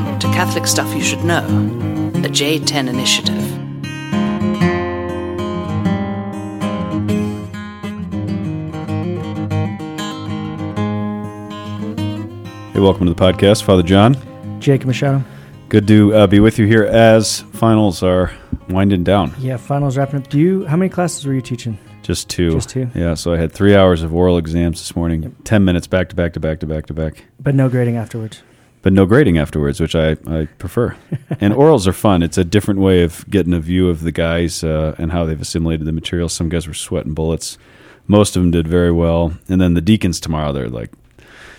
Welcome to Catholic Stuff You Should Know, the J10 Initiative. Hey, welcome to the podcast, Father John. Jake Machado. Good to uh, be with you here as finals are winding down. Yeah, finals wrapping up. Do you? How many classes were you teaching? Just two. Just two. Yeah, so I had three hours of oral exams this morning, 10 minutes back to back to back to back to back, But no grading afterwards. But no grading afterwards, which I, I prefer. and orals are fun. It's a different way of getting a view of the guys uh, and how they've assimilated the material. Some guys were sweating bullets. Most of them did very well. And then the deacons tomorrow, they're like,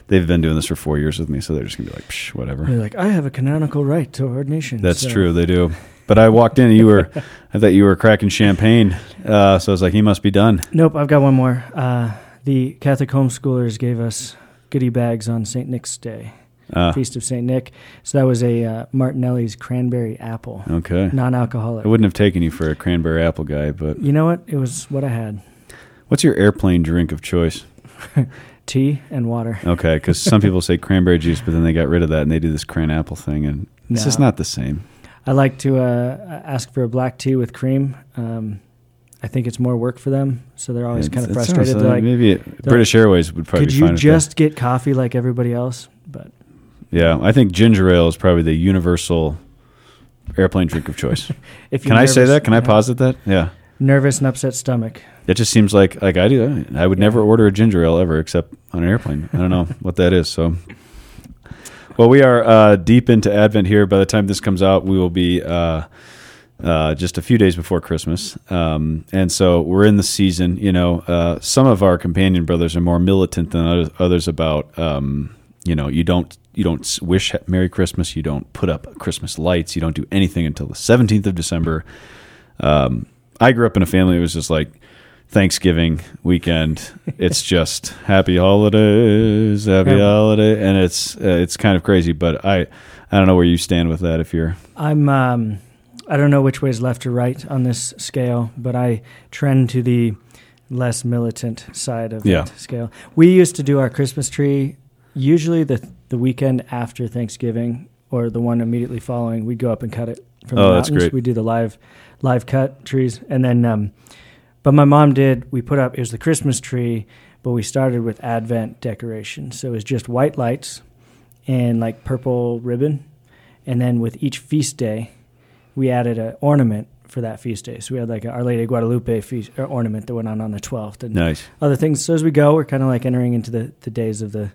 they've been doing this for four years with me, so they're just going to be like, Psh, whatever. You're like, I have a canonical right to ordination. That's so- true. They do. But I walked in and you were, I thought you were cracking champagne. Uh, so I was like, he must be done. Nope, I've got one more. Uh, the Catholic homeschoolers gave us goodie bags on St. Nick's Day, Uh, Feast of St. Nick. So that was a uh, Martinelli's cranberry apple, okay. non-alcoholic. I wouldn't have taken you for a cranberry apple guy, but You know what? It was what I had: what's your airplane drink of choice? tea and water. Okay, because some people say cranberry juice, but then they got rid of that and they do this cran apple thing, and it's just not the same. I like to uh, ask for a black tea with cream. Um, I think it's more work for them, so they're always It- kind of frustrated. like maybe it, British Airways would probably could be you just get coffee like everybody else? But that. Yeah, I think ginger ale is probably the universal airplane drink of choice. if Can you're I say that? Can I yeah. posit that? Yeah. Nervous and upset stomach. It just seems like like I do. I would never order a ginger ale ever, except on an airplane. I don't know what that is. So, well, we are uh, deep into Advent here. By the time this comes out, we will be uh, uh, just a few days before Christmas, um, and so we're in the season. You know, uh, some of our companion brothers are more militant than others, others about. Um, you know, you don't you don't wish Merry Christmas. You don't put up Christmas lights. You don't do anything until the seventeenth of December. Um, I grew up in a family that was just like Thanksgiving weekend. It's just happy holidays, happy holiday, and it's uh, it's kind of crazy. But I I don't know where you stand with that. If you're I'm um, I don't know which way is left or right on this scale, but I trend to the less militant side of Yeah. that scale. We used to do our Christmas tree usually the the weekend after Thanksgiving or the one immediately following. We'd go up and cut it from the Oh, that's mountains. great. We do the live live cut trees, and then um, but my mom did. We put up it was the Christmas tree, but we started with Advent decorations. So it was just white lights and like purple ribbon, and then with each feast day, we added an ornament for that feast day. So we had like Our Lady of Guadalupe feast or ornament that went on on the twelfth, and nice, other things. So as we go, we're kind of like entering into the, the days of the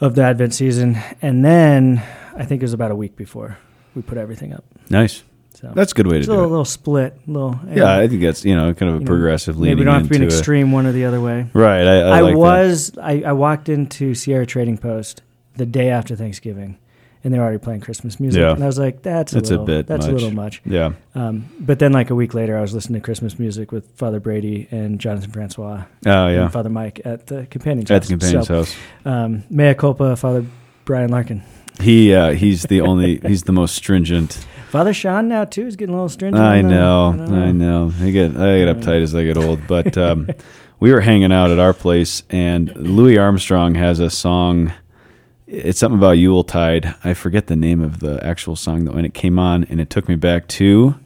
of the Advent season, and then I think it was about a week before we put everything up. nice. So That's a good way to a do little, it. A little split, little Yeah, I think that's you know kind of a you know, progressive maybe we don't have to be an extreme one or the other way. Right, I, I, I, like was I, I walked into Sierra Trading Post the day after Thanksgiving, and they're already playing Christmas music, Yeah. and I was like, "That's a That's a little, bit that's much. a little much." Yeah, Um, but then, like a week later, I was listening to Christmas music with Father Brady and Jonathan Francois oh yeah, and Father Mike at the companion's House. at house. the companion's So, house. Um, mea culpa, Father Brian Larkin. He uh, he's the only he's the most stringent. Father Sean now too is getting a little stringent. I know, don't I know. I get I get uptight as I get old, but um, we were hanging out at our place, and Louis Armstrong has a song. It's something about Yuletide. I forget the name of the actual song though, and it came on, and it took me back to one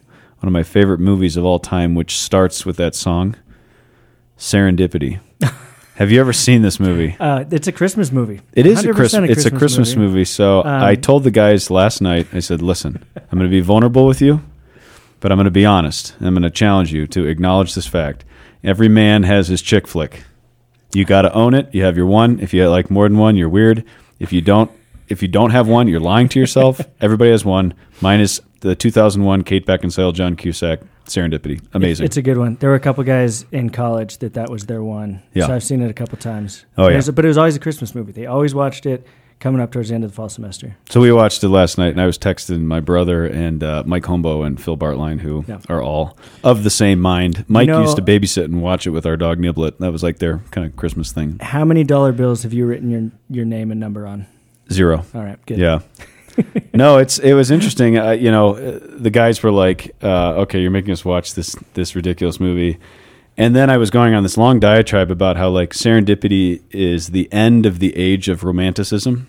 of my favorite movies of all time, which starts with that song, Serendipity. Have you ever seen this movie? Uh, it's a Christmas movie. It is a 100% Christmas. It's a Christmas movie. So Um, I told the guys last night. I said, "Listen, I'm going to be vulnerable with you, but I'm going to be honest. I'm going to challenge you to acknowledge this fact. Every man has his chick flick. You got to own it. You have your one. If you like more than one, you're weird. If you don't, if you don't have one, you're lying to yourself. Everybody has one. Mine is the 2001 Kate Beckinsale, John Cusack, Serendipity. Amazing. It's a good one. There were a couple guys in college that that was their one. Yeah. So I've seen it a couple times. Oh, yeah. but it was always a Christmas movie. They always watched it coming up towards the end of the fall semester. So we watched it last night, and I was texting my brother and uh, Mike Hombo and Phil Bartline, who Yeah. are all of the same mind. Mike know- used to babysit and watch it with our dog Niblet. That was like their kind of Christmas thing. How many dollar bills have you written your your name and number on? Zero. All right, good. Yeah. no, it's it was interesting. Uh, you know, uh, the guys were like, uh, "Okay, you're making us watch this this ridiculous movie," and then I was going on this long diatribe about how like serendipity is the end of the age of romanticism.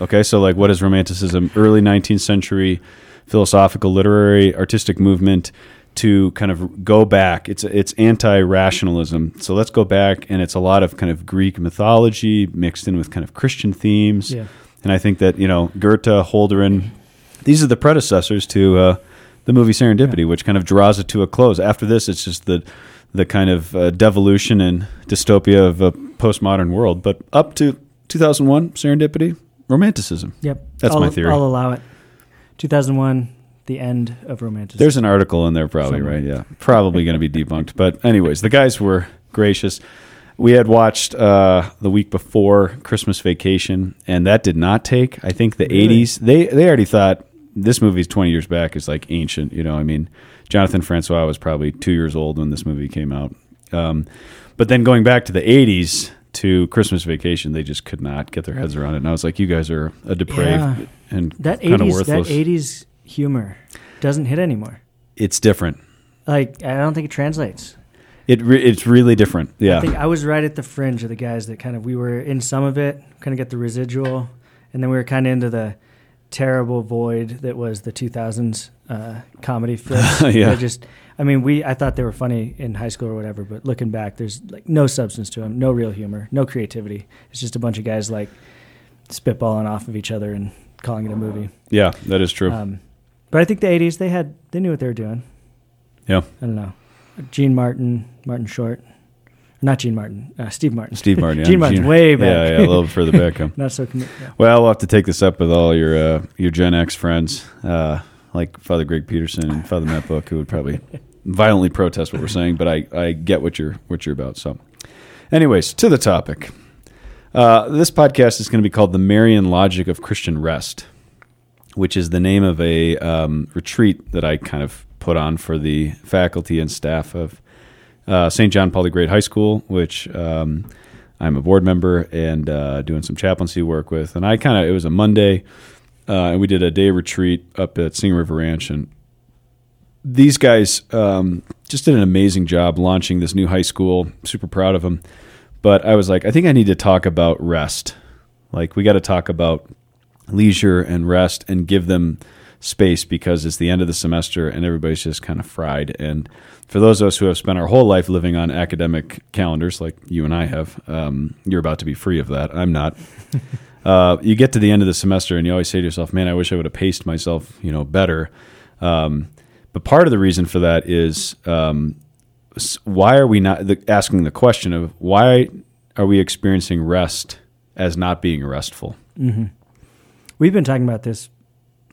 Okay, so like, what is Romanticism? Early 19th century philosophical, literary, artistic movement to kind of go back. It's it's anti-rationalism. So let's go back, and it's a lot of kind of Greek mythology mixed in with kind of Christian themes. Yeah. And I think that you know Goethe, Holderlin, these are the predecessors to uh, the movie Serendipity, which kind of draws it to a close. After this, it's just the the kind of uh, devolution and dystopia of a postmodern world. But up to 2001, Serendipity, Romanticism. Yep. That's I'll, my theory. I'll allow it. 2001, the end of romanticism. There's an article in there, probably Somewhere. right. Yeah, probably going to be debunked. But anyways, the guys were gracious. We had watched uh, the week before Christmas Vacation, and that did not take. I think the Really? '80s. They they already thought this movie's 20 years back is like ancient. You know, I mean, Jonathan Francois was probably two years old when this movie came out. Um, but then going back to the '80s to Christmas Vacation, they just could not get their heads around it. And I was like, you guys are a depraved Yeah. and that 80s worthless. that 80s humor doesn't hit anymore. It's different. Like I don't think it translates. It re- it's really different. Yeah. I think I was right at the fringe of the guys that kind of we were in some of it, kind of get the residual, and then we were kind of into the terrible void that was the 2000s uh, comedy flips. Yeah. Just, I mean, we I thought they were funny in high school or whatever, but looking back, there's like no substance to them, no real humor, no creativity. It's just a bunch of guys like spitballing off of each other and calling it a movie. Yeah, that is true. Um, but I think the '80s they had they knew what they were doing. yeah, I don't know. Gene Martin, Martin Short, not Gene Martin, uh, Steve Martin. Steve Martin. Yeah. Gene Martin's way back. Yeah, yeah, a little further back. huh? Not so committed. Yeah. Well, we'll have to take this up with all your uh, your Gen X friends, uh, like Father Greg Peterson and Father Matt Book, who would probably violently protest what we're saying. But I, I get what you're what you're about. So, anyways, to the topic. Uh, this podcast is going to be called "The Marian Logic of Christian Rest," which is the name of a um, retreat that I kind of put on for the faculty and staff of uh, St. John Paul the Great High School, which um, I'm a board member and uh, doing some chaplaincy work with. And I kind of, it was a Monday, uh, and we did a day retreat up at Singing River Ranch. And these guys um, just did an amazing job launching this new high school. Super proud of them. But I was like, I think I need to talk about rest. Like, we got to talk about leisure and rest and give them space because it's the end of the semester and everybody's just kind of fried. And for those of us who have spent our whole life living on academic calendars, like you and I have, um, you're about to be free of that. I'm not. uh, you get to the end of the semester and you always say to yourself, "Man, I wish I would have paced myself, you know, better." Um, but part of the reason for that is um, why are we not the, asking the question of why are we experiencing rest as not being restful? We've been talking about this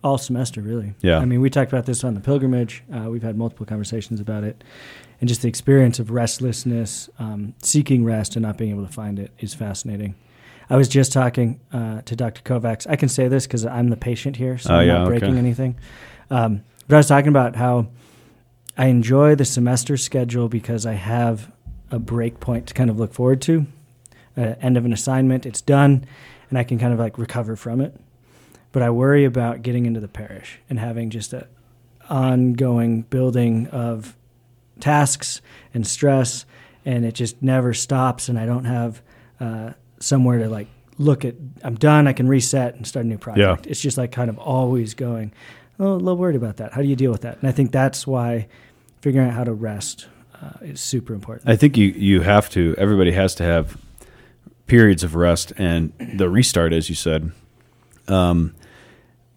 all semester, really. Yeah. I mean, we talked about this on the pilgrimage. Uh, we've had multiple conversations about it, and just the experience of restlessness, um, seeking rest, and not being able to find it is fascinating. I was just talking uh, to Dr. Kovacs. I can say this because I'm the patient here, so Oh, I'm yeah, not breaking okay. anything. Um, but I was talking about how I enjoy the semester schedule because I have a break point to kind of look forward to. Uh, end of an assignment, it's done, and I can kind of like recover from it. But I worry about getting into the parish and having just a ongoing building of tasks and stress, and it just never stops. And I don't have uh, somewhere to like look at. I'm done. I can reset and start a new project. Yeah. It's just like kind of always going. Oh, a little worried about that. How do you deal with that? And I think that's why figuring out how to rest uh, is super important. I think you you have to. Everybody has to have periods of rest and the restart, as you said. Um,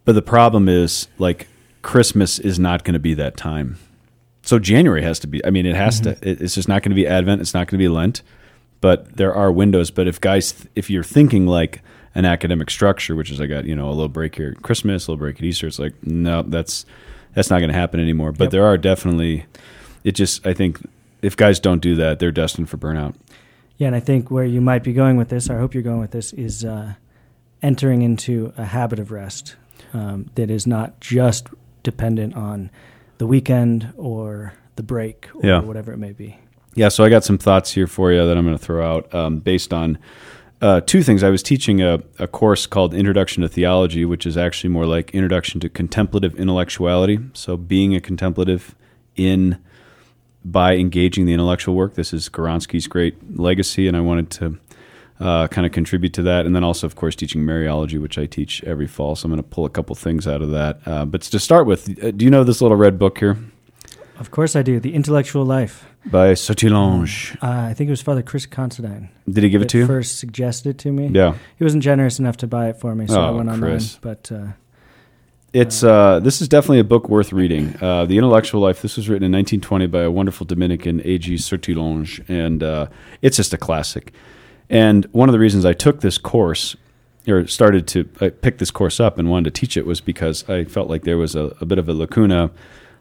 but the problem is, like Christmas is not going to be that time. So January has to be. I mean, it has to. It, it's just not going to be Advent. It's not going to be Lent. But there are windows. But if guys, if you're thinking like an academic structure, which is I got you know a little break here at Christmas, a little break at Easter, it's like no, that's that's not going to happen anymore. But Yep. there are definitely. It just I think if guys don't do that, they're destined for burnout. Yeah, and I think where you might be going with this, or I hope you're going with this, is uh, entering into a habit of rest um, that is not just dependent on the weekend or the break or Yeah. whatever it may be. Yeah, so I got some thoughts here for you that I'm going to throw out um, based on uh, two things. I was teaching a, a course called Introduction to Theology, which is actually more like Introduction to Contemplative Intellectuality. So, being a contemplative in by engaging the intellectual work. This is Goronsky's great legacy, and I wanted to uh, kind of contribute to that. And then also, of course, teaching Mariology, which I teach every fall. So I'm going to pull a couple things out of that. Uh, but to start with, uh, do you know this little red book here Of course I do. The Intellectual Life. by Sertillanges? Uh, I think it was Father Chris Considine. Did he give it to you? First suggested it to me. Yeah. He wasn't generous enough to buy it for me, so I Oh, went online. Chris. But uh, It's uh, this is definitely a book worth reading. Uh, the Intellectual Life. This was written in 1920 by a wonderful Dominican, A.G. Sertillanges, and uh, it's just a classic. And one of the reasons I took this course, or started to pick this course up and wanted to teach it, was because I felt like there was a, a bit of a lacuna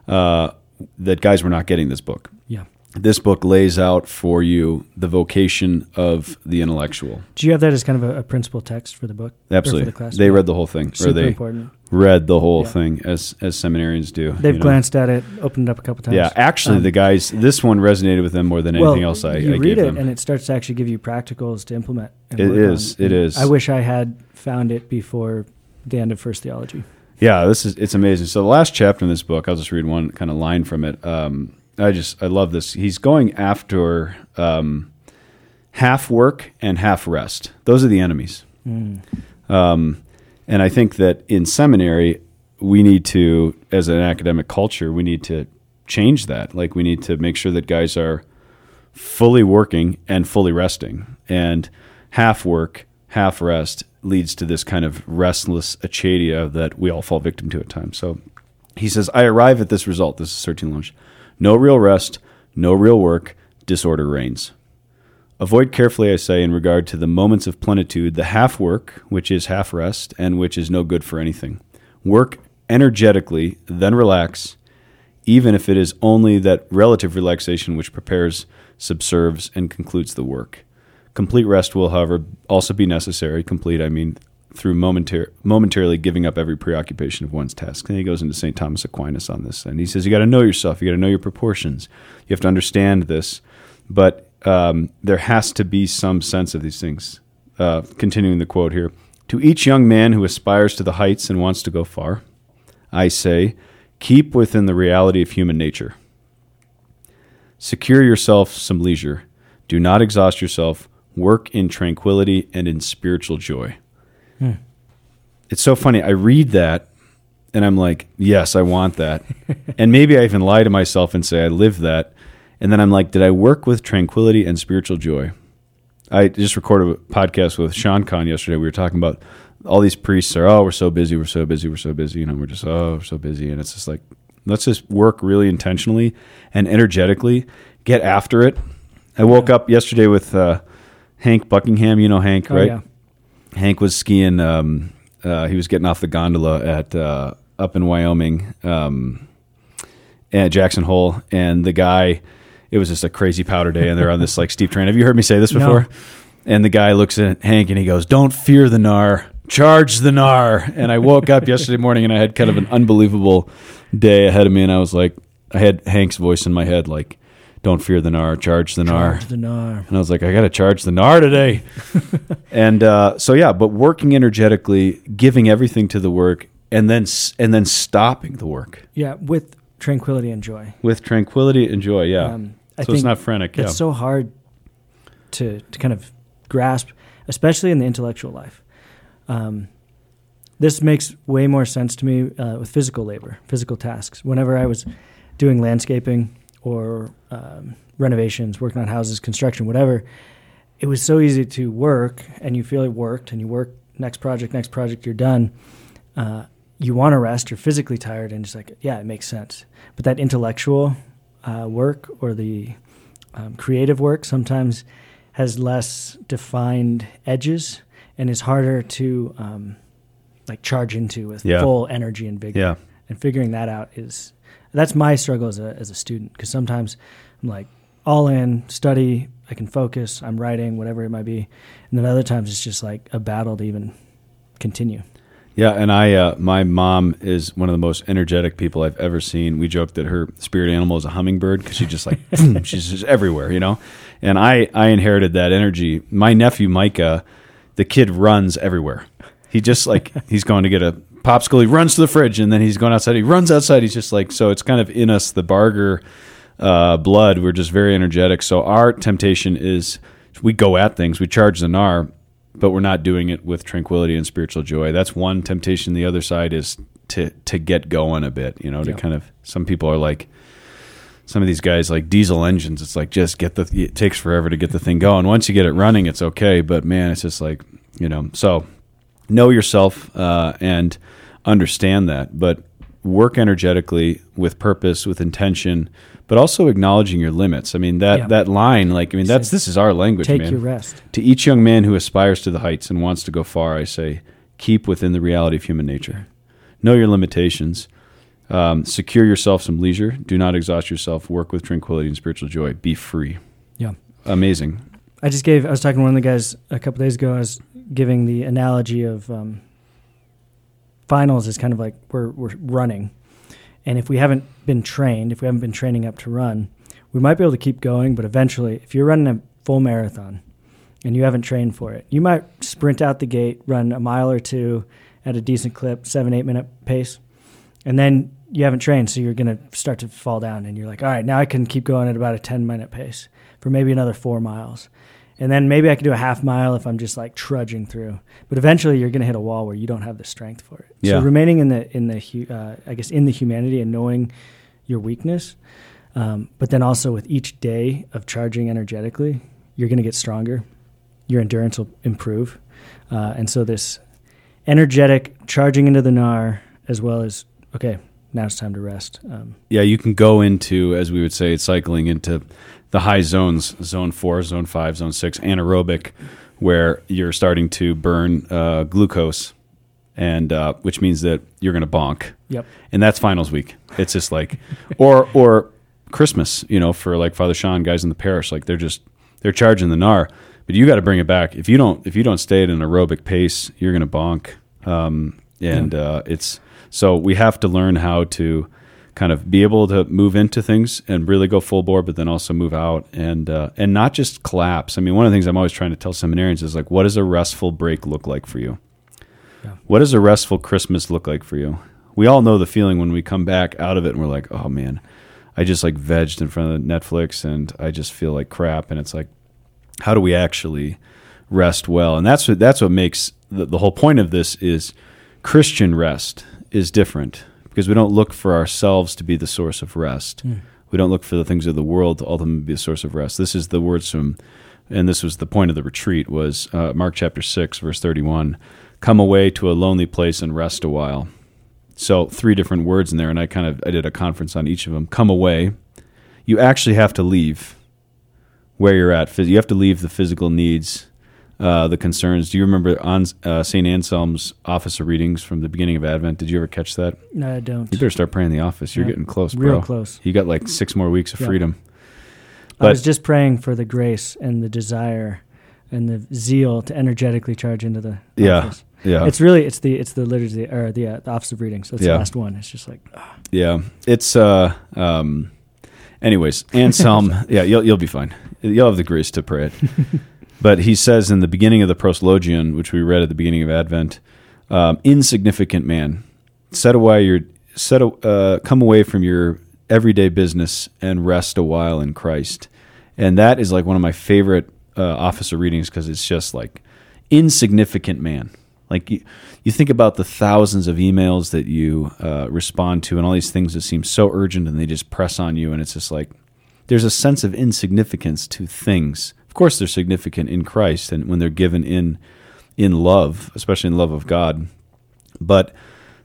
uh, that guys were not getting this book. yeah. This book lays out for you the vocation of the intellectual. Do you have that as kind of a, a principal text for the book? Absolutely, For the class? they read the whole thing, Super or they important. read the whole Yeah. thing as as seminarians do. They've you know? glanced at it, opened it up a couple times. Yeah, actually, Um, the guys, this one resonated with them more than anything well, else I, you I read gave it them. and it starts to actually give you practicals to implement. It is, on. it And is. I wish I had found it before the end of First Theology. yeah, this is it's amazing. So the last chapter in this book, I'll just read one kind of line from it. Um, I just I love this. He's going after um, half work and half rest. Those are the enemies. Mm. Um, and I think that in seminary, we need to, as an academic culture, we need to change that. Like we need to make sure that guys are fully working and fully resting. And half work, half rest leads to this kind of restless acedia that we all fall victim to at times. So he says, I arrive at this result. This is 13 lunch. No real rest, no real work, disorder reigns. Avoid carefully, I say, in regard to the moments of plenitude, the half work, which is half rest, and which is no good for anything. Work energetically, then relax, even if it is only that relative relaxation which prepares, subserves, and concludes the work. Complete rest will, however, also be necessary. Complete, I mean, through momentar- momentarily giving up every preoccupation of one's task. And he goes into St. Thomas Aquinas on this. And he says, You got to know yourself, you got to know your proportions, you have to understand this. But um, there has to be some sense of these things. Uh, continuing the quote here To each young man who aspires to the heights and wants to go far, I say, keep within the reality of human nature. Secure yourself some leisure. Do not exhaust yourself. Work in tranquility and in spiritual joy. Hmm. It's so funny. I read that and I'm like, yes, I want that. and maybe I even lie to myself and say I live that. And then I'm like, did I work with tranquility and spiritual joy? I just recorded a podcast with Sean Kahn yesterday. We were talking about all these priests are, oh, we're so busy, we're so busy, we're so busy. You know, we're just, oh, we're so busy. And it's just like, let's just work really intentionally and energetically, get after it. I woke up yesterday with uh, Hank Buckingham. You know Hank, Oh, right? yeah. Hank was skiing. Um, uh, he was getting off the gondola at uh, up in Wyoming um, at Jackson Hole, and the guy. It was just a crazy powder day, and they're on this like steep train. Have you heard me say this No. before? And the guy looks at Hank and he goes, "Don't fear the gnar, charge the gnar." And I woke up yesterday morning and I had kind of an unbelievable day ahead of me, and I was like, I had Hank's voice in my head, like, "Don't fear the gnar, charge the gnar. Charge the gnar. And I was like, I got to charge the gnar today. and uh, so, yeah, but working energetically, giving everything to the work, and then and then stopping the work Yeah, with tranquility and joy. with tranquility and joy. Yeah. Um, so it's not frantic. Yeah. It's so hard to to kind of grasp, especially in the intellectual life. Um, this makes way more sense to me uh, with physical labor, physical tasks. Whenever I was doing landscaping or um, renovations, working on houses, construction, whatever, it was so easy to work, and you feel it worked, and you work next project, next project, you're done. Uh, you want to rest, you're physically tired, and it's like, yeah, it makes sense. But that intellectual uh, work or the um, creative work sometimes has less defined edges and is harder to um, like charge into with Yeah. full energy and vigor. yeah. And figuring that out is that's my struggle as a as a student because sometimes I'm like all in study, I can focus, I'm writing, whatever it might be, and then other times it's just like a battle to even continue. Yeah, and I, uh, my mom is one of the most energetic people I've ever seen. We joke that her spirit animal is a hummingbird because she just like she's just everywhere, you know. And I, I inherited that energy. My nephew Micah, the kid runs everywhere. He just like he's going to get a popsicle. He runs to the fridge, and then he's going outside. He runs outside. He's just like so. It's kind of in us, the Barger uh, blood. We're just very energetic. So our temptation is we go at things, we charge the gnar, but we're not doing it with tranquility and spiritual joy. That's one temptation. The other side is to to get going a bit, you know, to Yeah. kind of some people are like some of these guys like diesel engines it's like just get the it takes forever to get the thing going once you get it running it's okay but man it's just like you know so know yourself uh, and understand that but work energetically with purpose with intention but also acknowledging your limits i mean that Yeah. that line like i mean that's this is our language Take man your rest. to each young man who aspires to the heights and wants to go far, I say, keep within the reality of human nature. Know your limitations. Um, secure yourself some leisure. Do not exhaust yourself. Work with tranquility and spiritual joy. Be free. Yeah. Amazing. I just gave. I was talking to one of the guys a couple days ago. I was giving the analogy of um, finals is kind of like we're we're running, and if we haven't been trained, if we haven't been training up to run, we might be able to keep going. But eventually, if you're running a full marathon and you haven't trained for it, you might sprint out the gate, run a mile or two at a decent clip, seven eight minute pace, and then you haven't trained, so you're going to start to fall down, and you're like, all right, now I can keep going at about a ten minute pace for maybe another four miles. And then maybe I could do a half mile if I'm just like trudging through. But eventually, you're going to hit a wall where you don't have the strength for it. Yeah. So remaining in the in the uh, I guess in the humanity and knowing your weakness, um, but then also with each day of charging energetically, you're going to get stronger. Your endurance will improve, uh, and so this energetic charging into the gnar as well as okay, now it's time to rest. Um, Yeah, you can go into, as we would say, cycling into the high zones, zone four, zone five, zone six, anaerobic, where you're starting to burn uh, glucose, and uh, which means that you're going to bonk. yep. and that's finals week. It's just like, or or Christmas, you know, for like Father Sean, guys in the parish, like they're just they're charging the gnar, but you got to bring it back. If you don't, if you don't stay at an aerobic pace, you're gonna bonk. Um, and uh, it's so we have to learn how to kind of be able to move into things and really go full bore, but then also move out and uh, and not just collapse. I mean, one of the things I'm always trying to tell seminarians is like, what does a restful break look like for you? What does a restful Christmas look like for you? We all know the feeling when we come back out of it and we're like, oh man, I just like vegged in front of Netflix and I just feel like crap. And it's like, how do we actually rest well? And that's what that's what makes the, the whole point of this is Christian rest is different because we don't look for ourselves to be the source of rest. We don't look for the things of the world to ultimately be the source of rest. This is the words from, and this was the point of the retreat was uh, Mark chapter six verse thirty one. Come away to a lonely place and rest a while. So three different words in there, and I kind of I did a conference on each of them. Come away. You actually have to leave where you're at. You have to leave the physical needs, uh, the concerns. Do you remember on uh, St. Anselm's office of readings from the beginning of Advent? Did you ever catch that? No, I don't. You better start praying in the office. You're Yeah. getting close, Real close. You got like six more weeks of Yeah. freedom. I was just praying for the grace and the desire and the zeal to energetically charge into the Yeah. office. Yeah, It's really it's the it's the liturgy or the, uh, the office of readings. That's Yeah. the last one. It's just like ah, yeah. It's uh, um. Anyways, Anselm. yeah, you'll you'll be fine. You'll have the grace to pray it. but he says in the beginning of the proslogion, which we read at the beginning of Advent, um, insignificant man, set away your set uh, come away from your everyday business and rest a while in Christ, and that is like one of my favorite uh, officer readings because it's just like insignificant man. Like you, you think about the thousands of emails that you uh, respond to, and all these things that seem so urgent, and they just press on you, and it's just like there's a sense of insignificance to things. Of course, they're significant in Christ, and when they're given in in love, especially in love of God. But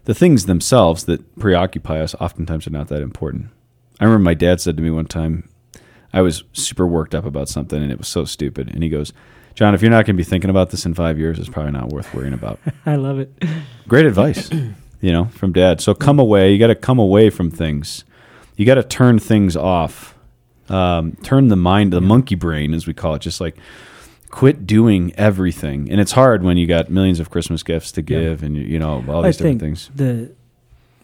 the things themselves that preoccupy us oftentimes are not that important. I remember my dad said to me one time, I was super worked up about something, and it was so stupid, and he goes. John, if you're not going to be thinking about this in five years, it's probably not worth worrying about. I love it. Great advice, you know, from dad. So come away. You got to come away from things. You got to turn things off. Um, turn the mind, the monkey brain, as we call it, just like quit doing everything. And it's hard when you got millions of Christmas gifts to Yeah. give, and you, you know all I these different think things. the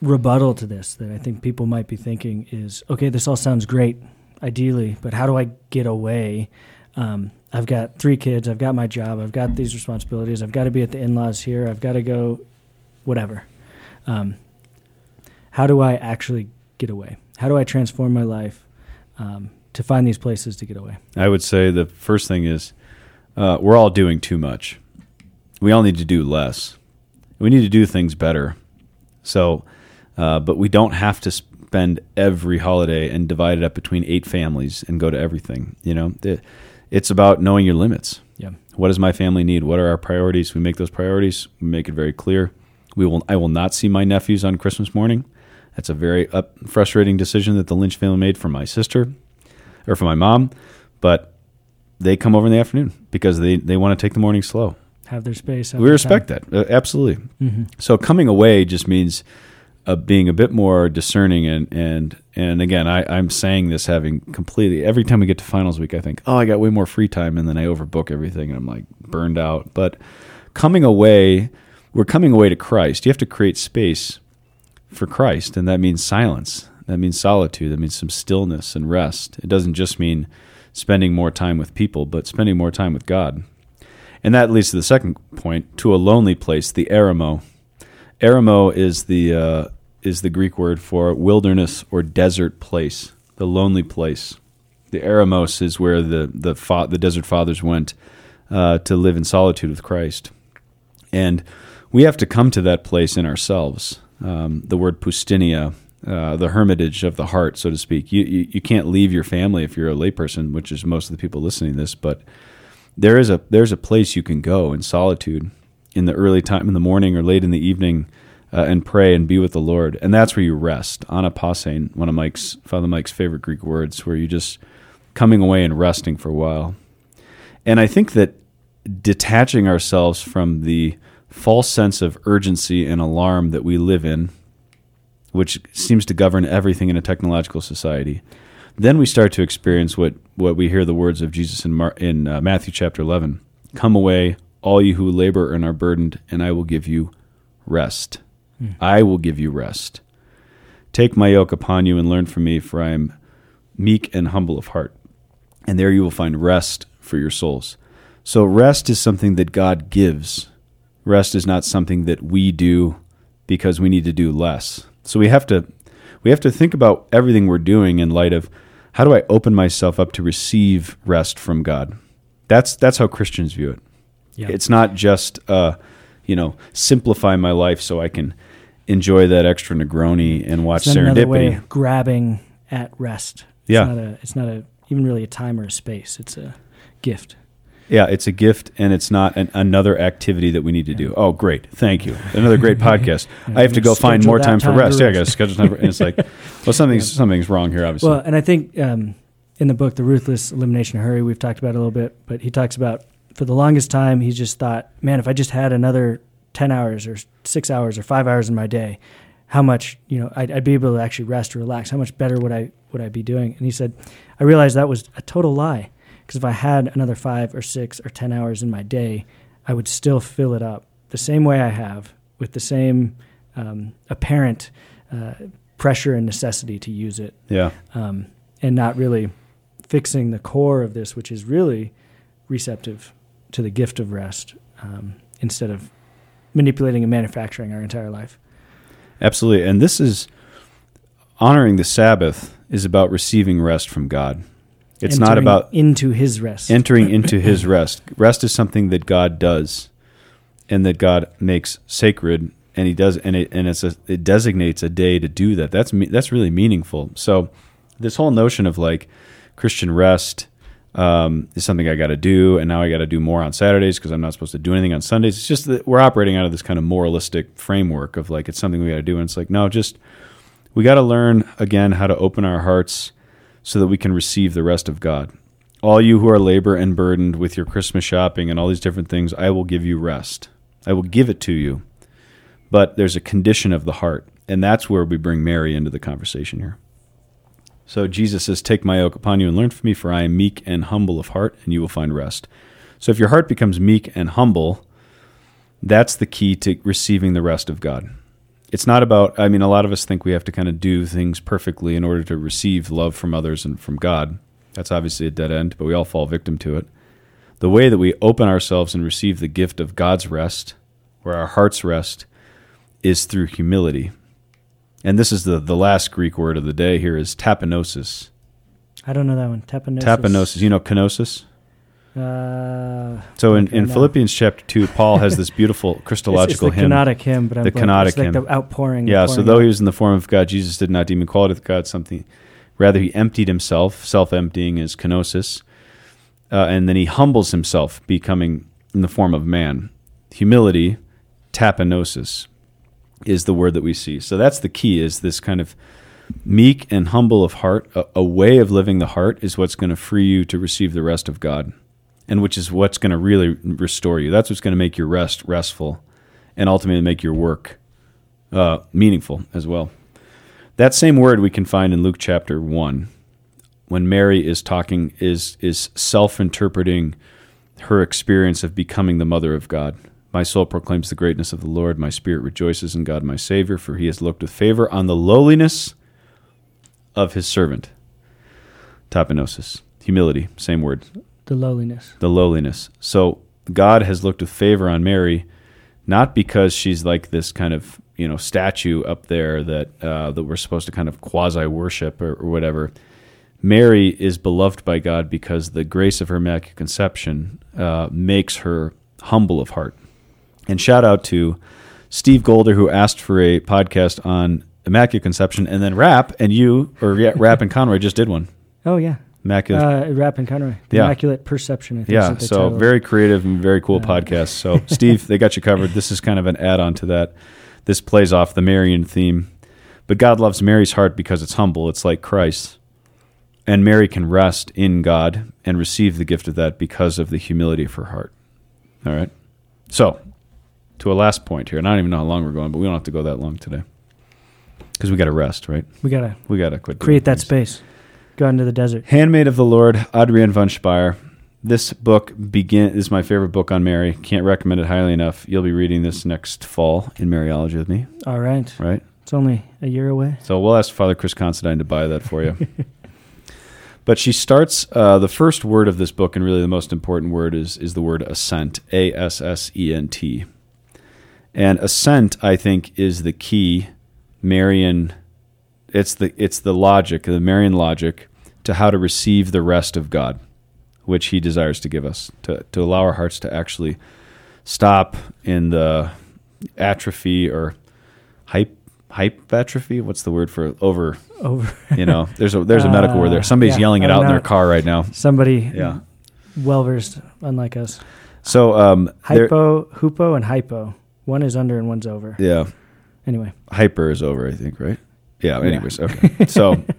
rebuttal to this that I think people might be thinking is okay. This all sounds great, ideally, but how do I get away? Um, I've got three kids. I've got my job. I've got these responsibilities. I've got to be at the in-laws here. I've got to go, whatever. Um, how do I actually get away? How do I transform my life um, to find these places to get away? I would say the first thing is uh, we're all doing too much. We all need to do less. We need to do things better. So, uh, but we don't have to spend every holiday and divide it up between eight families and go to everything. You know, it, it's about knowing your limits. Yeah. What does my family need? What are our priorities? We make those priorities. We make it very clear. We will. I will not see my nephews on Christmas morning. That's a very up, frustrating decision that the Lynch family made for my sister or for my mom. But they come over in the afternoon because they, they want to take the morning slow. Have their space. have We their respect time. that. Uh, absolutely. Mhm. So coming away just means uh, being a bit more discerning and and and again, I, I'm saying this having completely every time we get to finals week, I think, oh, I got way more free time, and then I overbook everything, and I'm like burned out. But coming away, we're coming away to Christ. You have to create space for Christ, and that means silence. That means solitude. That means some stillness and rest. It doesn't just mean spending more time with people, but spending more time with God. And that leads to the second point, to a lonely place, the eremo. Eremo is the uh, is the Greek word for wilderness or desert place, the lonely place. The eremos is where the the fa- the desert fathers went uh, to live in solitude with Christ, and we have to come to that place in ourselves. Um, the word poustinia, uh, the hermitage of the heart, so to speak. You, you you can't leave your family if you're a layperson, which is most of the people listening to this, but there is a there's a place you can go in solitude in the early time in the morning or late in the evening uh, and pray and be with the Lord, and that's where you rest. Anapasein, one of Mike's Father Mike's favorite Greek words, where you just coming away and resting for a while. And I think that detaching ourselves from the false sense of urgency and alarm that we live in, which seems to govern everything in a technological society, then we start to experience what, what we hear the words of Jesus in, Mar- in uh, Matthew chapter 11 Come away, all you who labor and are burdened, and I will give you rest. I will give you rest. Take my yoke upon you and learn from me, for I am meek and humble of heart, and there you will find rest for your souls. So, rest is something that God gives. Rest is not something that we do because we need to do less. So we have to we have to think about everything we're doing in light of how do I open myself up to receive rest from God. That's that's how Christians view it. Yeah. It's not just uh, you know simplify my life so I can enjoy that extra Negroni and watch It's not another way Serendipity. of grabbing at rest. It's Yeah. Not a, it's not a even really a time or a space. It's a gift. Yeah, it's a gift and it's not an, another activity that we need to do. Oh, great. Thank you. Another great podcast. I have to go find more that time for time rest. Yeah, I got to schedule time for, and it's like, well, something's, something's wrong here, obviously. Well, and I think um, in the book, The Ruthless Elimination of Hurry, we've talked about it a little bit, but he talks about for the longest time, he just thought, man, if I just had another 10 hours or six hours or five hours in my day, how much, you know, I'd, I'd be able to actually rest or relax. How much better would I, would I be doing? And he said, I realized that was a total lie because if I had another five or six or 10 hours in my day, I would still fill it up the same way I have with the same um, apparent uh, pressure and necessity to use it yeah. um, and not really fixing the core of this, which is really receptive to the gift of rest um, instead of manipulating and manufacturing our entire life. Absolutely. And this is honoring the Sabbath is about receiving rest from God. It's not about into His rest. entering into his rest. Rest is something that God does and that God makes sacred and he does and it and it's a, it designates a day to do that. That's me, that's really meaningful. So this whole notion of like Christian rest um, is something I got to do, and now I got to do more on Saturdays because I'm not supposed to do anything on Sundays. It's just that we're operating out of this kind of moralistic framework of like it's something we got to do, and it's like no, just we got to learn again how to open our hearts so that we can receive the rest of God. All you who are labor and burdened with your Christmas shopping and all these different things, I will give you rest. I will give it to you. But there's a condition of the heart, and that's where we bring Mary into the conversation here. So Jesus says, Take my yoke upon you and learn from me, for I am meek and humble of heart, and you will find rest. So if your heart becomes meek and humble, that's the key to receiving the rest of God. It's not about, I mean, a lot of us think we have to kind of do things perfectly in order to receive love from others and from God. That's obviously a dead end, but we all fall victim to it. The way that we open ourselves and receive the gift of God's rest, where our hearts rest, is through humility. And this is the, the last Greek word of the day here is tapinosis. I don't know that one. Tapinosis. Tapinosis. You know kenosis? Uh, So in, in. Philippians chapter 2, Paul has this beautiful it's, it's Christological the hymn. kenotic hymn, but I'm The kenotic it's like hymn. the outpouring. the Yeah, so though out. he was in the form of God, Jesus did not deem equality with God something. Rather, he emptied himself. Self emptying is kenosis. Uh, and then he humbles himself, becoming in the form of man. Humility, tapinosis, is the word that we see. So that's the key, is this kind of meek and humble of heart. A, a way of living the heart is what's going to free you to receive the rest of God, and which is what's going to really restore you. That's what's going to make your rest restful and ultimately make your work uh, meaningful as well. That same word we can find in Luke chapter 1 when Mary is talking is is self-interpreting her experience of becoming the mother of God. My soul proclaims the greatness of the Lord, my spirit rejoices in God my savior for he has looked with favor on the lowliness of his servant. Tapinosis, humility, same word the lowliness. the lowliness. So God has looked with favor on Mary, not because she's like this kind of you know statue up there that uh, that we're supposed to kind of quasi worship or, or whatever. Mary is beloved by God because the grace of her immaculate conception uh, makes her humble of heart. And shout out to Steve Golder who asked for a podcast on immaculate conception, and then Rap and you or yeah, Rap and Conroy just did one. Oh yeah, Immaculate uh, Rap and Conroy. Yeah. Immaculate Perception. I think Yeah, so titled it. very creative and very cool Yeah. podcast. So, Steve, they got you covered. This is kind of an add on to that. This plays off the Marian theme. But God loves Mary's heart because it's humble, it's like Christ. And Mary can rest in God and receive the gift of that because of the humility of her heart. All right? So, to a last point here, and I don't even know how long we're going, but we don't have to go that long today. Because we got to rest, right? we gotta We got to quit. create that things. space. Go out into the desert. Handmaid of the Lord, Adrienne von Speyr. This book begin is my favorite book on Mary. Can't recommend it highly enough. You'll be reading this next fall in Mariology with me, All right, right? it's only a year away. So we'll ask Father Chris Considine to buy that for you. but she starts uh, the first word of this book, and really the most important word is is the word assent. A S S E N T. And assent, I think, is the key Marian. It's the it's the logic, the Marian logic, to how to receive the rest of God, which He desires to give us, to to allow our hearts to actually stop in the atrophy or hype hype atrophy. What's the word for over? Over You know, there's a there's a medical word there. Uh, Somebody's yeah, yelling it out in their car right now. somebody Yeah. well versed, unlike us. So um, there- Hypo, hupo, and hypo. One is under and one's over. yeah, Anyway, hyper is over. I think right. Yeah. Yeah. Anyways, okay. So,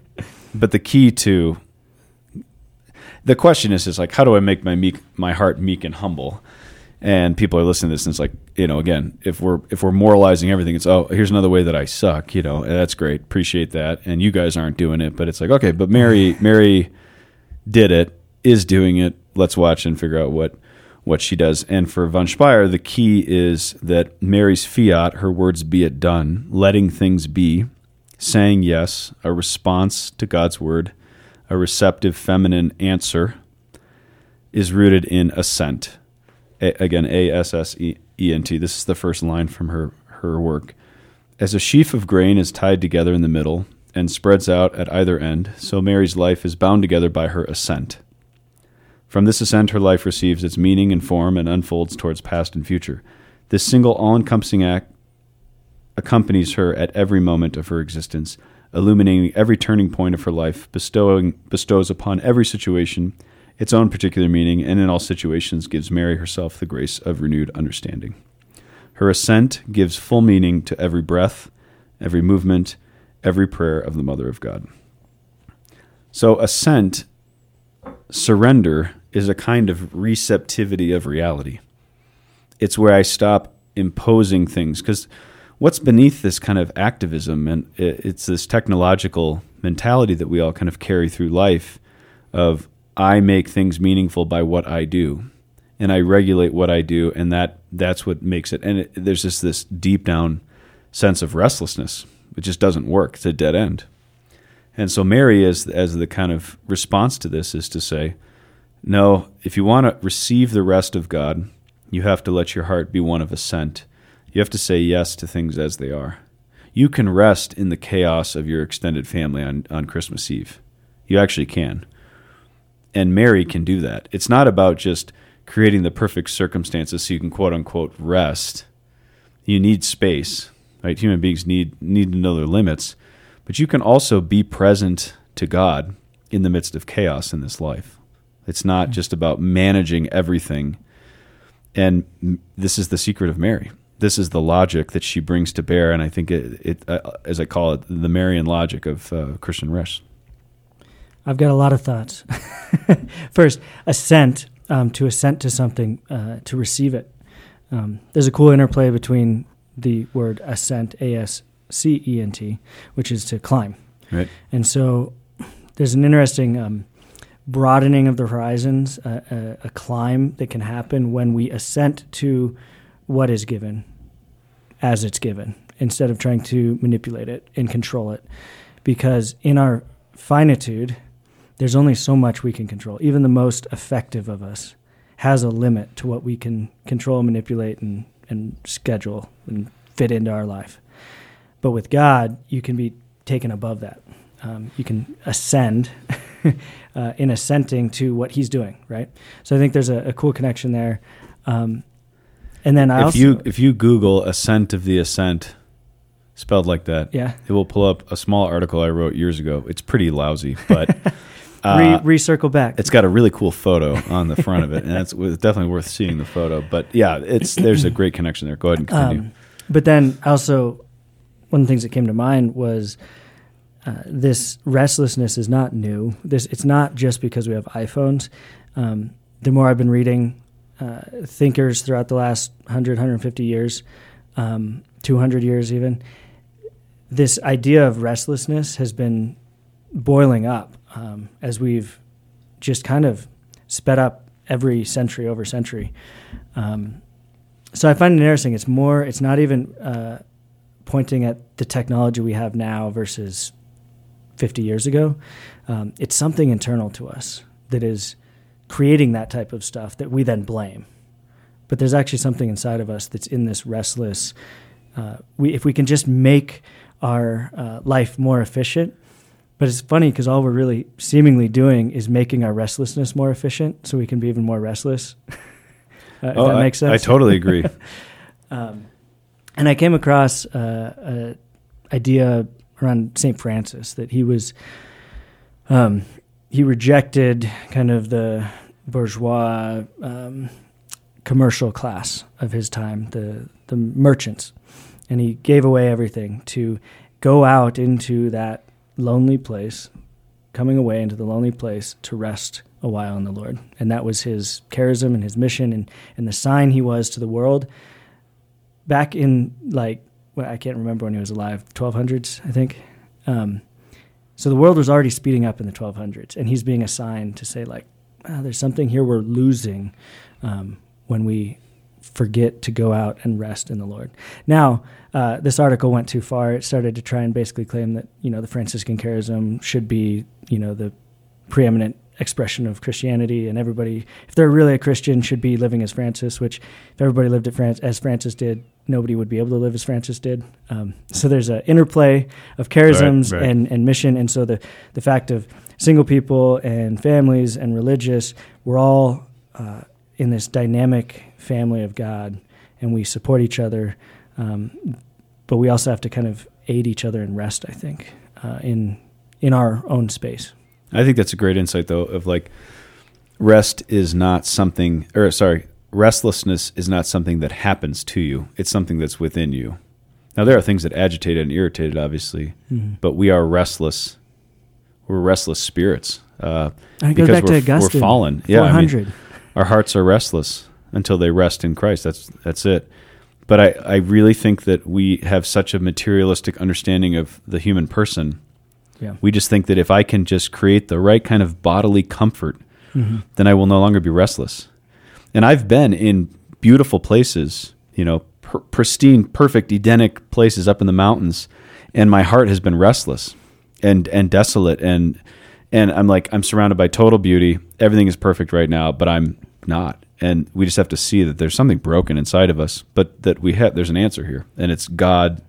but the key to the question is is like how do I make my meek my heart meek and humble? And people are listening to this, and it's like you know, again, if we're if we're moralizing everything, it's oh, here's another way that I suck. You know, eh, that's great, appreciate that, and you guys aren't doing it, but it's like okay, but Mary Mary did it, is doing it. Let's watch and figure out what what she does. And for von Speyr, the key is that Mary's fiat, her words be it done, letting things be, saying yes, a response to God's word, a receptive feminine answer, is rooted in assent. A, again, A S S E N T. This is the first line from her, her work. As a sheaf of grain is tied together in the middle and spreads out at either end, so Mary's life is bound together by her assent. From this ascent, her life receives its meaning and form and unfolds towards past and future. This single, all encompassing act accompanies her at every moment of her existence, illuminating every turning point of her life, bestowing, bestows upon every situation its own particular meaning, and in all situations gives Mary herself the grace of renewed understanding. Her ascent gives full meaning to every breath, every movement, every prayer of the Mother of God. So, assent, surrender, is a kind of receptivity of reality. It's where I stop imposing things because what's beneath this kind of activism? And it's this technological mentality that we all kind of carry through life of I make things meaningful by what I do and I regulate what I do and that that's what makes it. And it, there's just this deep down sense of restlessness. It just doesn't work. It's a dead end. And so Mary is as the kind of response to this is to say no, if you want to receive the rest of God, you have to let your heart be one of assent. You have to say yes to things as they are. You can rest in the chaos of your extended family on, on Christmas Eve. You actually can. and Mary can do that. It's not about just creating the perfect circumstances so you can quote unquote rest. You need space, right? Human beings need need to know their limits, but you can also be present to God in the midst of chaos in this life. It's not just about managing everything. And this is the secret of Mary. This is the logic that she brings to bear, and I think it, it uh, as I call it, the Marian logic of uh, Christian rest. I've got a lot of thoughts. First, assent um, to assent to something, uh, to receive it. Um, there's a cool interplay between the word ascent, A S C E N T, which is to climb. Right. And so there's an interesting um, broadening of the horizons, uh, a, a climb that can happen when we assent to what is given as it's given instead of trying to manipulate it and control it. Because in our finitude, there's only so much we can control. Even the most effective of us has a limit to what we can control, manipulate, and, and schedule and fit into our life. But with God, you can be taken above that. Um, you can ascend uh, in assenting to what He's doing, right? So I think there's a, a cool connection there. Um, and then I if also, you if you Google ascent of the ascent, spelled like that, yeah, it will pull up a small article I wrote years ago. It's pretty lousy, but uh, Re- recircle back. it's got a really cool photo on the front of it, and it's, it's definitely worth seeing the photo. But yeah, it's there's a great connection there. Go ahead and continue. Um, but then also, one of the things that came to mind was uh, this restlessness is not new. This it's not just because we have iPhones. Um, the more I've been reading uh, thinkers throughout the last 100, 150 years, um, 200 years even, this idea of restlessness has been boiling up um, as we've just kind of sped up every century over century. Um, so I find it interesting. It's more. It's not even uh, pointing at the technology we have now versus 50 years ago. Um, it's something internal to us that is creating that type of stuff that we then blame. But there's actually something inside of us that's in this restless. Uh, we, if we can just make our uh, life more efficient, but it's funny because all we're really seemingly doing is making our restlessness more efficient, so we can be even more restless. uh, if oh, that I, makes sense. I totally agree. Um, and I came across uh, a idea around Saint Francis that he was um, he rejected kind of the bourgeois um, commercial class of his time, the the merchants, and he gave away everything to go out into that lonely place, coming away into the lonely place to rest a while in the Lord, and that was his charism and his mission and and the sign he was to the world. Back in like well, I can't remember when he was alive, 1200s, I think. Um, so the world was already speeding up in the 1200s, and he's being assigned to say like, ah, there's something here we're losing um, when we forget to go out and rest in the Lord. Now, uh, this article went too far. It started to try and basically claim that you know the Franciscan charism should be you know the preeminent expression of Christianity, and everybody, if they're really a Christian, should be living as Francis. Which, if everybody lived at Fran- as Francis did, nobody would be able to live as Francis did. Um, so there's an interplay of charisms Right, right. and and mission, and so the the fact of single people and families and religious, we're all uh, in this dynamic family of God, and we support each other. Um, but we also have to kind of aid each other in rest. I think uh, in in our own space. I think that's a great insight, though, of like rest is not something, or sorry, restlessness is not something that happens to you. It's something that's within you. Now, there are things that agitate and irritate it, obviously, but we are restless. We're restless spirits uh, I go because back to we're, Augustine. we're fallen. Yeah, I mean, 400. our hearts are restless until they rest in Christ. That's that's it. But I, I really think that we have such a materialistic understanding of the human person. Yeah. We just think that if I can just create the right kind of bodily comfort, then I will no longer be restless. And I've been in beautiful places, you know, pr- pristine, perfect, Edenic places up in the mountains, and my heart has been restless and and desolate and and I'm like I'm surrounded by total beauty. Everything is perfect right now, but I'm not. And we just have to see that there's something broken inside of us, but that we have there's an answer here, and it's God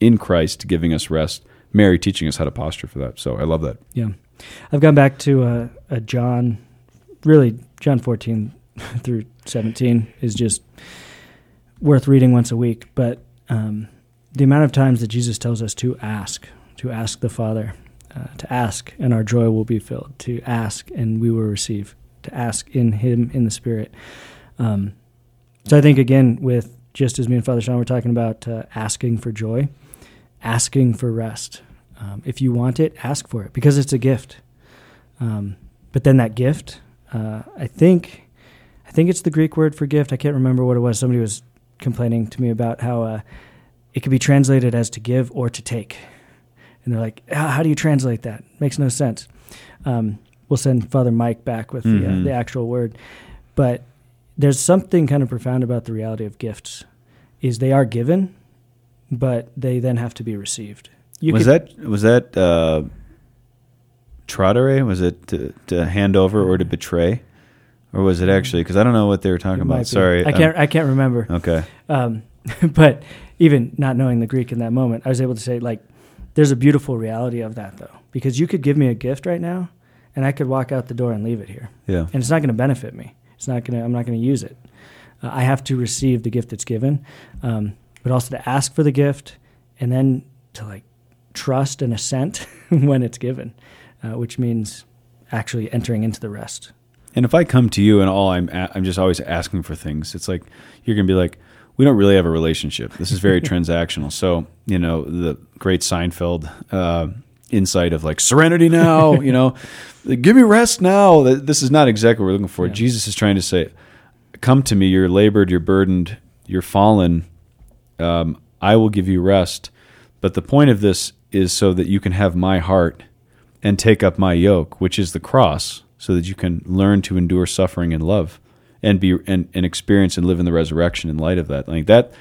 in Christ giving us rest. Mary teaching us how to posture for that. So I love that. Yeah, I've gone back to a, John really John 14 through 17 is just worth reading once a week. But um, the amount of times that Jesus tells us to ask, to ask the Father, uh, to ask and our joy will be filled, to ask and we will receive, to ask in Him in the Spirit. Um, so I think again, with just as me and Father Sean were talking about uh, asking for joy, asking for rest. Um, if you want it, ask for it because it's a gift. Um, but then that gift, uh, I think, I think it's the Greek word for gift. I can't remember what it was. Somebody was complaining to me about how uh, it could be translated as to give or to take, and they're like, "How, do you translate that? Makes no sense." Um, we'll send Father Mike back with the, uh, Mhm. the actual word, but there's something kind of profound about the reality of gifts. Is they are given, but they then have to be received. You was could- that was that uh, trottere? Was it to, to hand over or to betray, or was it actually? Because I don't know what they were talking it about. Sorry, I can't. I can't remember. Okay. Um, but even not knowing the Greek in that moment, I was able to say like, there's a beautiful reality of that though, because you could give me a gift right now, and I could walk out the door and leave it here, Yeah. and it's not going to benefit me. It's not going to. I'm not going to use it. Uh, I have to receive the gift that's given, um, but also to ask for the gift, and then to like trust and assent when it's given, uh, which means actually entering into the rest. And if I come to you and all I'm a- I'm just always asking for things, it's like you're gonna be like, we don't really have a relationship. This is very transactional. So you know the great Seinfeld uh, insight of like serenity now. you know, give me rest now. This is not exactly what we're looking for. Yeah. Jesus is trying to say, come to me. You're labored. You're burdened. You're fallen. Um, I will give you rest. But the point of this is so that you can have my heart and take up my yoke, which is the cross, so that you can learn to endure suffering and love and be and, and experience and live in the resurrection in light of that. Like that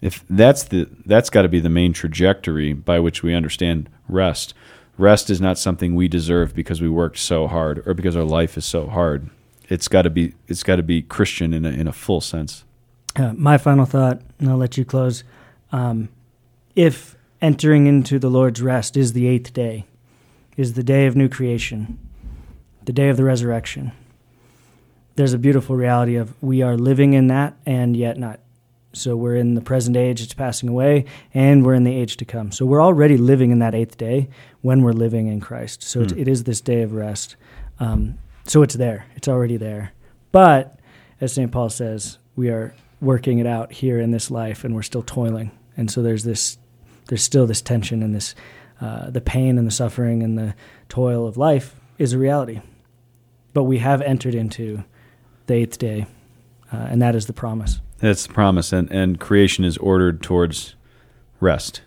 if that's the that's got to be the main trajectory by which we understand rest. Rest is not something we deserve because we worked so hard or because our life is so hard. It's got to be it's got to be Christian in a in a full sense. Uh, my final thought, and I'll let you close. Um, if entering into the Lord's rest is the eighth day, is the day of new creation, the day of the resurrection, there's a beautiful reality of we are living in that and yet not. So we're in the present age, it's passing away, and we're in the age to come. So we're already living in that eighth day when we're living in Christ. So it's, Hmm. it is this day of rest. Um, so it's there, it's already there. But as St. Paul says, we are working it out here in this life, and we're still toiling. And so there's this, there's still this tension and this, uh, the pain and the suffering and the toil of life is a reality. But we have entered into the eighth day, uh, and that is the promise. That's the promise, and and creation is ordered towards rest,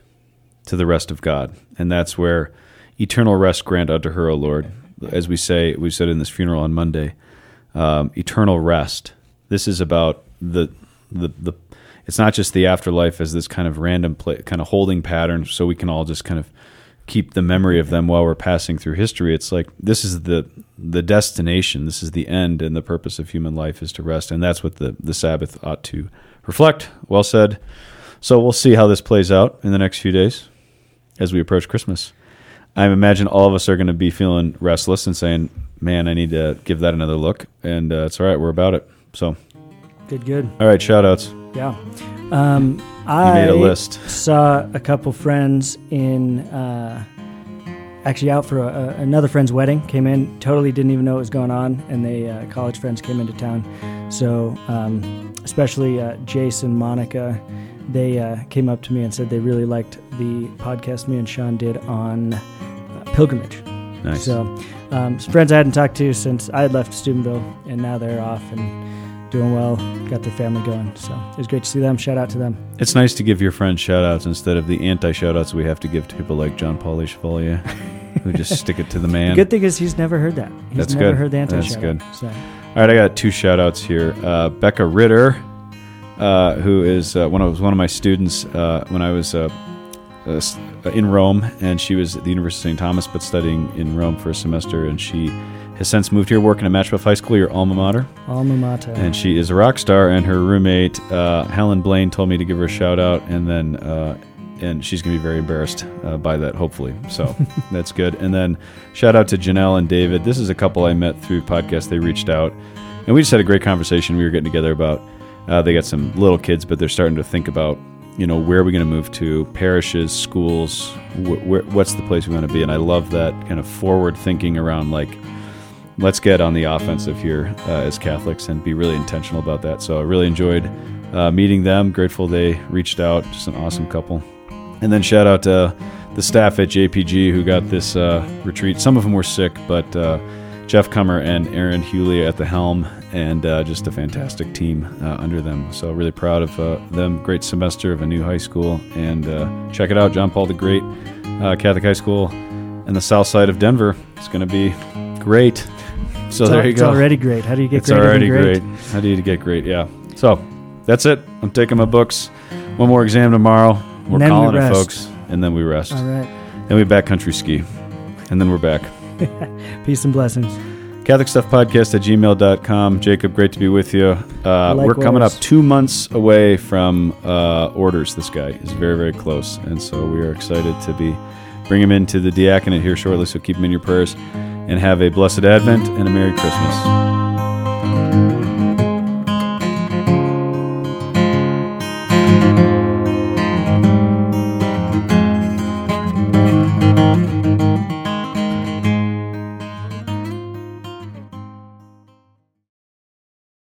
to the rest of God, and that's where eternal rest grant unto her, O Lord, as we say we said in this funeral on Monday. Um, eternal rest. This is about the the the. It's not just the afterlife as this kind of random play, kind of holding pattern, so we can all just kind of keep the memory of them while we're passing through history. It's like this is the the destination. This is the end, and the purpose of human life is to rest, and that's what the the Sabbath ought to reflect. Well said. So we'll see how this plays out in the next few days as we approach Christmas. I imagine all of us are going to be feeling restless and saying, "Man, I need to give that another look." And uh, it's all right. We're about it. So, Good, good. all right. Shout outs. Yeah. Um, I made a list. saw a couple friends in, uh, actually out for a, a, another friend's wedding. Came in, totally didn't even know what was going on, and they uh, college friends came into town. So, um, especially uh, Jason, Monica, they uh, came up to me and said they really liked the podcast me and Sean did on uh, pilgrimage. Nice. So, um, some friends I hadn't talked to since I had left Steubenville, and now they're off and doing well, got their family going. So it was great to see them. Shout out to them. It's nice to give your friends shout outs instead of the anti shout outs we have to give to people like John Paul Chevalier, who just stick it to the man. The good thing is he's never heard that. He's That's never good. heard the anti That's good. So All right, I got two shout outs here. Uh, Becca Ritter, uh, who is uh, one of one of my students uh, when I was uh, uh, in Rome, and she was at the University of St. Thomas, but studying in Rome for a semester, and she has since moved here, working at Machebeuf High School, your alma mater, alma mater. and she is a rock star. And her roommate uh, Helen Blaine told me to give her a shout out, and then uh, and she's going to be very embarrassed uh, by that, hopefully. So that's good. And then shout out to Janelle and David. This is a couple I met through podcast. They reached out, and we just had a great conversation. We were getting together about. Uh, they got some little kids, but they're starting to think about you know where are we going to move to parishes schools wh- wh- what's the place we want to be and i love that kind of forward thinking around like let's get on the offensive here uh, as catholics and be really intentional about that so i really enjoyed uh, meeting them grateful they reached out just an awesome couple and then shout out to the staff at jpg who got this uh, retreat some of them were sick but uh, jeff Kummer and aaron hewley at the helm and uh, just a fantastic team uh, under them. So really proud of them. Great semester of a new high school, and check it out, John Paul the Great Catholic High School in the south side of Denver. It's going to be great. So it's there you it's go. already great. How do you get it's great? already great? great. How do you get great? Yeah. So that's it. I'm taking my books. One more exam tomorrow. We're then we calling it, folks, and then we rest. All right. Then we backcountry ski, and then we're back. Peace and blessings. Catholic Stuff Podcast at gmail.com. Jacob, great to be with you. Uh, we're coming up two months away from uh, orders. This guy is very, very close. And so we are excited to be bring him into the diaconate here shortly. So keep him in your prayers and have a blessed Advent and a Merry Christmas.